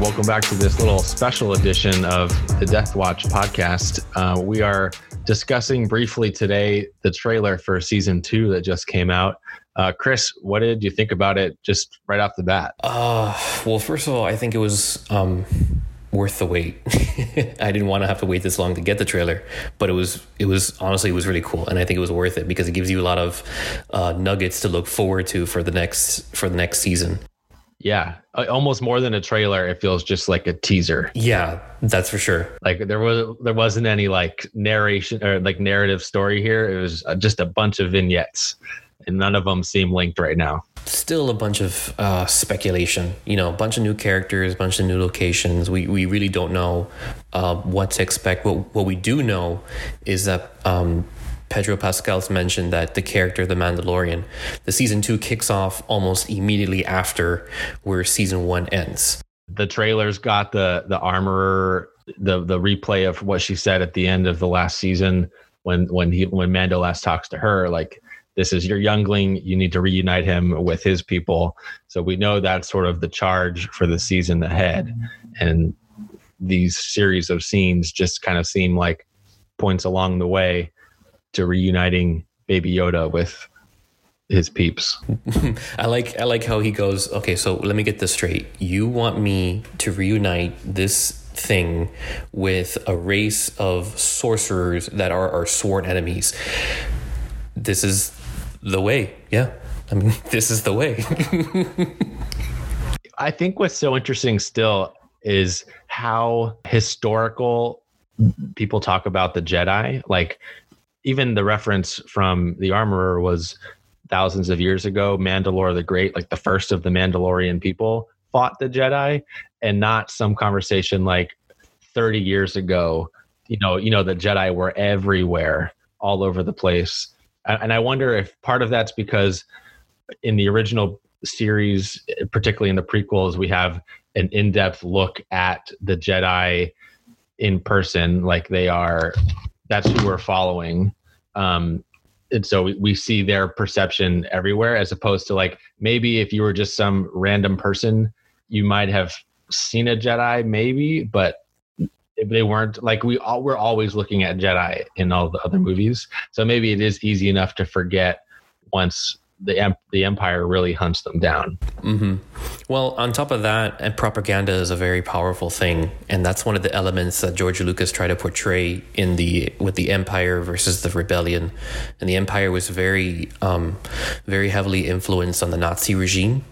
Welcome back to this little special edition of the Death Watch podcast. Uh, we are discussing briefly today the trailer for season two that just came out. Uh, Chris, what did you think about it just right off the bat? Uh, well, first of all, I think it was um, worth the wait. I didn't want to have to wait this long to get the trailer, but it was it was honestly it was really cool, and I think it was worth it because it gives you a lot of uh, nuggets to look forward to for the next for the next season. Yeah, almost more than a trailer. It feels just like a teaser. Yeah, that's for sure. Like there was there wasn't any like narration or like narrative story here. It was uh, just a bunch of vignettes, and none of them seem linked right now. Still a bunch of uh, speculation. You know, a bunch of new characters, a bunch of new locations. We we really don't know uh, what to expect. What what we do know is that. Um, Pedro Pascal's mentioned that the character, the Mandalorian, the season two kicks off almost immediately after where season one ends. The trailers got the the armorer, the the replay of what she said at the end of the last season when when he when Mando last talks to her, like this is your youngling, you need to reunite him with his people. So we know that's sort of the charge for the season ahead. And these series of scenes just kind of seem like points along the way to reuniting Baby Yoda with his peeps. I like I like how he goes, okay, so let me get this straight. You want me to reunite this thing with a race of sorcerers that are our sworn enemies. This is the way. Yeah. I mean, this is the way. I think what's so interesting still is how historical people talk about the Jedi. Like even the reference from the armorer was thousands of years ago. Mandalore the great like the first of the mandalorian people fought the jedi and not some conversation like 30 years ago you know you know the jedi were everywhere all over the place. And i wonder if part of that's because in the original series particularly in the prequels we have an in-depth look at the jedi in person like they are that's who we're following. Um and so we, we see their perception everywhere as opposed to like maybe if you were just some random person you might have seen a jedi maybe but if they weren't like we all we're always looking at jedi in all the other movies. So maybe it is easy enough to forget once the the empire really hunts them down. Mm-hmm. Well, on top of that, and propaganda is a very powerful thing, and that's one of the elements that George Lucas tried to portray in the with the empire versus the rebellion. And the empire was very, um, very heavily influenced on the Nazi regime.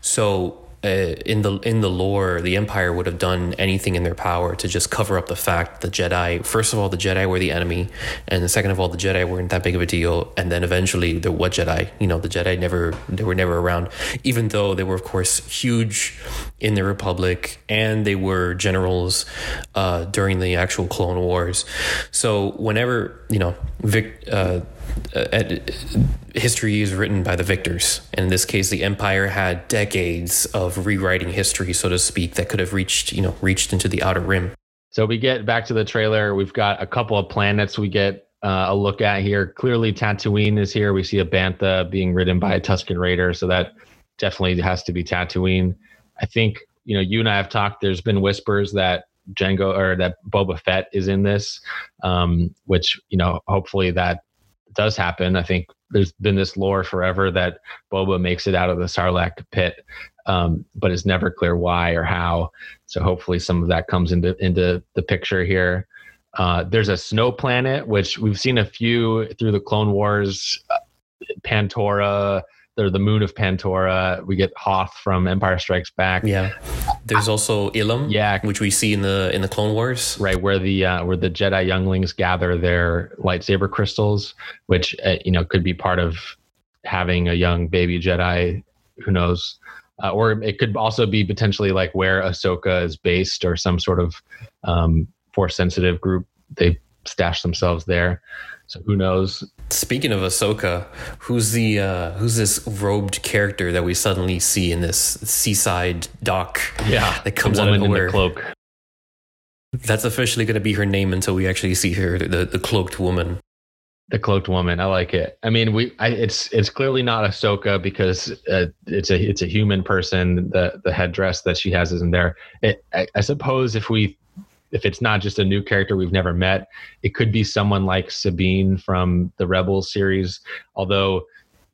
So uh, in the in the lore, the Empire would have done anything in their power to just cover up the fact the Jedi. First of all, the Jedi were the enemy, and second of all, the Jedi weren't that big of a deal. And then eventually, the what Jedi? You know, the Jedi never they were never around, even though they were of course huge in the Republic and they were generals uh, during the actual Clone Wars. So whenever you know Vic. Uh, uh, history is written by the victors. And in this case, the empire had decades of rewriting history, so to speak, that could have reached, you know, reached into the outer rim. So we get back to the trailer. We've got a couple of planets we get uh, a look at here. Clearly, Tatooine is here. We see a bantha being ridden by a Tusken Raider, so that definitely has to be Tatooine. I think you know you and I have talked. There's been whispers that Jango or that Boba Fett is in this, um, which you know hopefully that does happen. I think there's been this lore forever that Boba makes it out of the Sarlacc pit, um, but it's never clear why or how. So hopefully some of that comes into into the picture here. Uh, there's a snow planet, which we've seen a few through the Clone Wars. Uh, Pantora, they're the moon of Pantora. We get Hoth from Empire Strikes Back. Yeah. There's also Ilum, yeah, which we see in the in the Clone Wars, right, where the uh, where the Jedi younglings gather their lightsaber crystals, which uh, you know could be part of having a young baby Jedi. Who knows? Uh, or it could also be potentially like where Ahsoka is based, or some sort of um, force sensitive group. They stash themselves there. So who knows? Speaking of Ahsoka, who's the uh, who's this robed character that we suddenly see in this seaside dock? Yeah, that comes out of nowhere. cloak. That's officially going to be her name until we actually see her, the, the cloaked woman. The cloaked woman. I like it. I mean, we. I, it's it's clearly not Ahsoka because uh, it's a it's a human person. The the headdress that she has isn't there. It, I, I suppose if we if it's not just a new character we've never met, it could be someone like Sabine from the Rebels series. Although,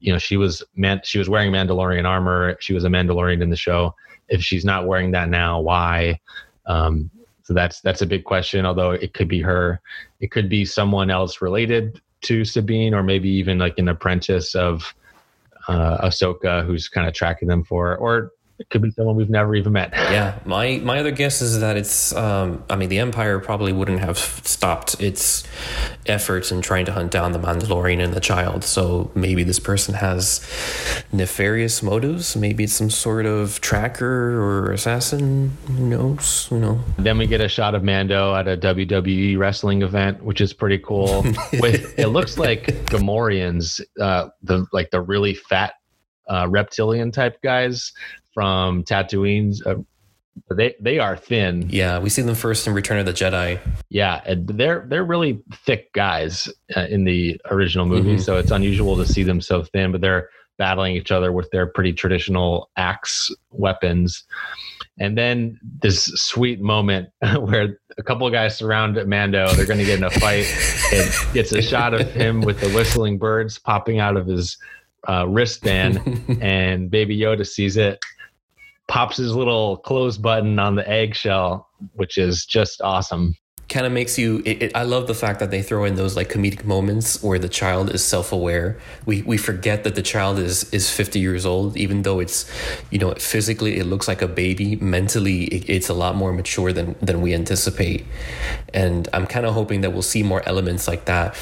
you know, she was meant she was wearing Mandalorian armor. She was a Mandalorian in the show. If she's not wearing that now, why? Um, so that's that's a big question. Although it could be her, it could be someone else related to Sabine, or maybe even like an apprentice of uh, Ahsoka who's kind of tracking them for, or it could be someone we've never even met. Yeah, my my other guess is that it's. Um, I mean, the Empire probably wouldn't have stopped its efforts in trying to hunt down the Mandalorian and the child. So maybe this person has nefarious motives. Maybe it's some sort of tracker or assassin. Who knows? You know. Then we get a shot of Mando at a WWE wrestling event, which is pretty cool. With it looks like Gamorreans, uh, the like the really fat uh, reptilian type guys from Tatooine's. Uh, they they are thin. Yeah, we see them first in Return of the Jedi. Yeah, and they're they're really thick guys uh, in the original movie, mm-hmm. so it's unusual to see them so thin. But they're battling each other with their pretty traditional axe weapons. And then this sweet moment where a couple of guys surround Mando. They're going to get in a fight. It gets a shot of him with the whistling birds popping out of his uh, wristband, and Baby Yoda sees it pops his little close button on the eggshell, which is just awesome. Kind of makes you it, it, i love the fact that they throw in those like comedic moments where the child is self-aware. We we forget that the child is is 50 years old even though it's you know physically it looks like a baby. Mentally it, it's a lot more mature than than we anticipate. And i'm kind of hoping that we'll see more elements like that.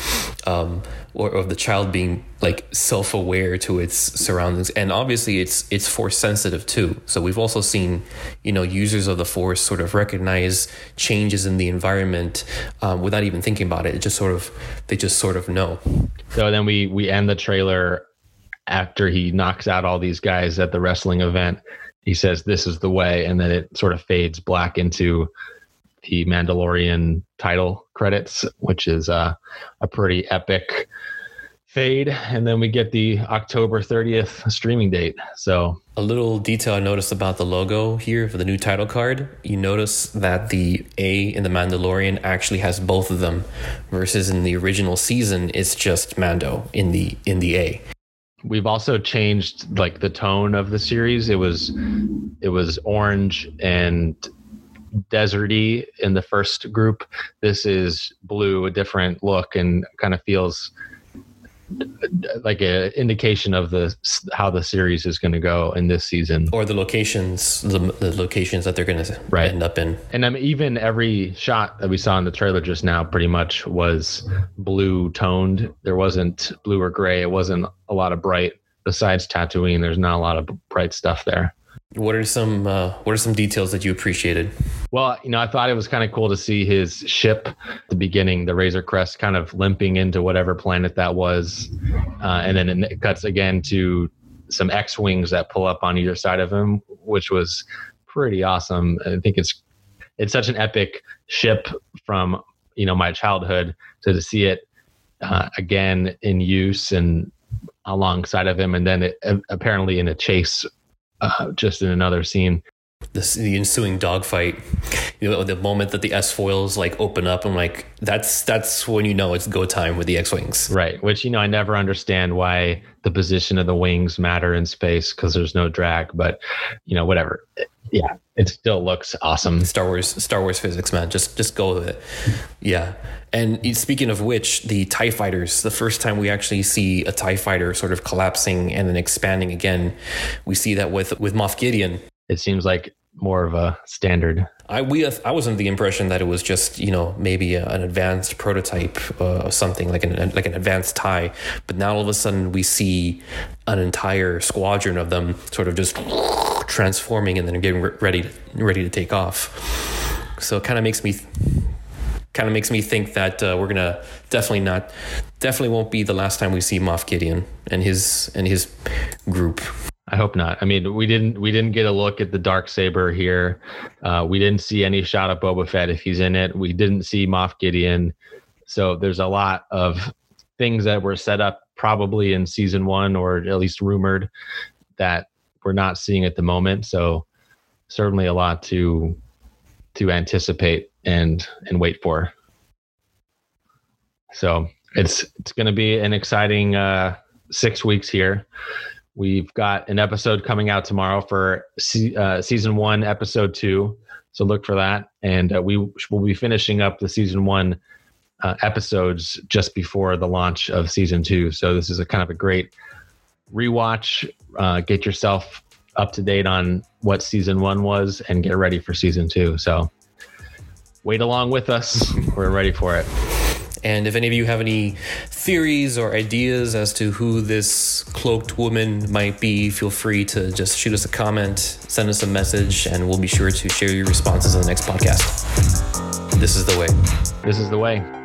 Um, or of the child being like self-aware to its surroundings. And obviously it's it's force sensitive too. So we've also seen you know users of the force sort of recognize changes in the environment um, without even thinking about it. It just sort of they just sort of know. So then we we end the trailer after he knocks out all these guys at the wrestling event. He says this is the way and then it sort of fades black into the Mandalorian title credits, which is uh, a pretty epic fade. And then we get the October 30th streaming date. So, a little detail I noticed about the logo here for the new title card you notice that the A in the Mandalorian actually has both of them, versus in the original season, it's just Mando in the in the A. We've also changed like the tone of the series. It was it was orange and deserty in the first group. This is blue, a different look, and kind of feels like an indication of the how the series is going to go in this season, or the locations, the, the locations that they're going to right. end up in. And I mean, even every shot that we saw in the trailer just now, pretty much was blue toned. There wasn't blue or gray. It wasn't a lot of bright. Besides Tatooine, there's not a lot of bright stuff there. What are some uh, What are some details that you appreciated? Well, you know, I thought it was kind of cool to see his ship, the beginning, the Razor Crest, kind of limping into whatever planet that was, uh, and then it cuts again to some X wings that pull up on either side of him, which was pretty awesome. I think it's it's such an epic ship from you know my childhood to, to see it uh, again in use and alongside of him, and then it, apparently in a chase uh, just in another scene. This, the ensuing dogfight, you know, the moment that the S foils like open up, I'm like, that's that's when you know it's go time with the X wings, right? Which you know, I never understand why the position of the wings matter in space because there's no drag, but you know, whatever. Yeah, it still looks awesome. Star Wars, Star Wars physics, man. Just just go with it. Yeah. And speaking of which, the TIE fighters, the first time we actually see a TIE fighter sort of collapsing and then expanding again, we see that with, with Moff Gideon. It seems like more of a standard. I we I was under the impression that it was just you know maybe a, an advanced prototype uh, of something like an like an advanced tie, but now all of a sudden we see an entire squadron of them sort of just transforming and then getting ready ready to take off. So it kind of makes me kind of makes me think that uh, we're gonna definitely not, definitely won't be the last time we see Moff Gideon and his and his group. I hope not. I mean, we didn't we didn't get a look at the dark saber here. Uh, we didn't see any shot of Boba Fett if he's in it. We didn't see Moff Gideon. So there's a lot of things that were set up probably in season one or at least rumored that we're not seeing at the moment. So certainly a lot to to anticipate and and wait for. So it's it's going to be an exciting uh, six weeks here. We've got an episode coming out tomorrow for uh, season one, episode two. So look for that, and uh, we will be finishing up the season one uh, episodes just before the launch of season two. So this is a kind of a great rewatch. Uh, get yourself up to date on what season one was, and get ready for season two. So wait along with us. We're ready for it. And if any of you have any theories or ideas as to who this cloaked woman might be, feel free to just shoot us a comment, send us a message, and we'll be sure to share your responses on the next podcast. This is the way. This is the way.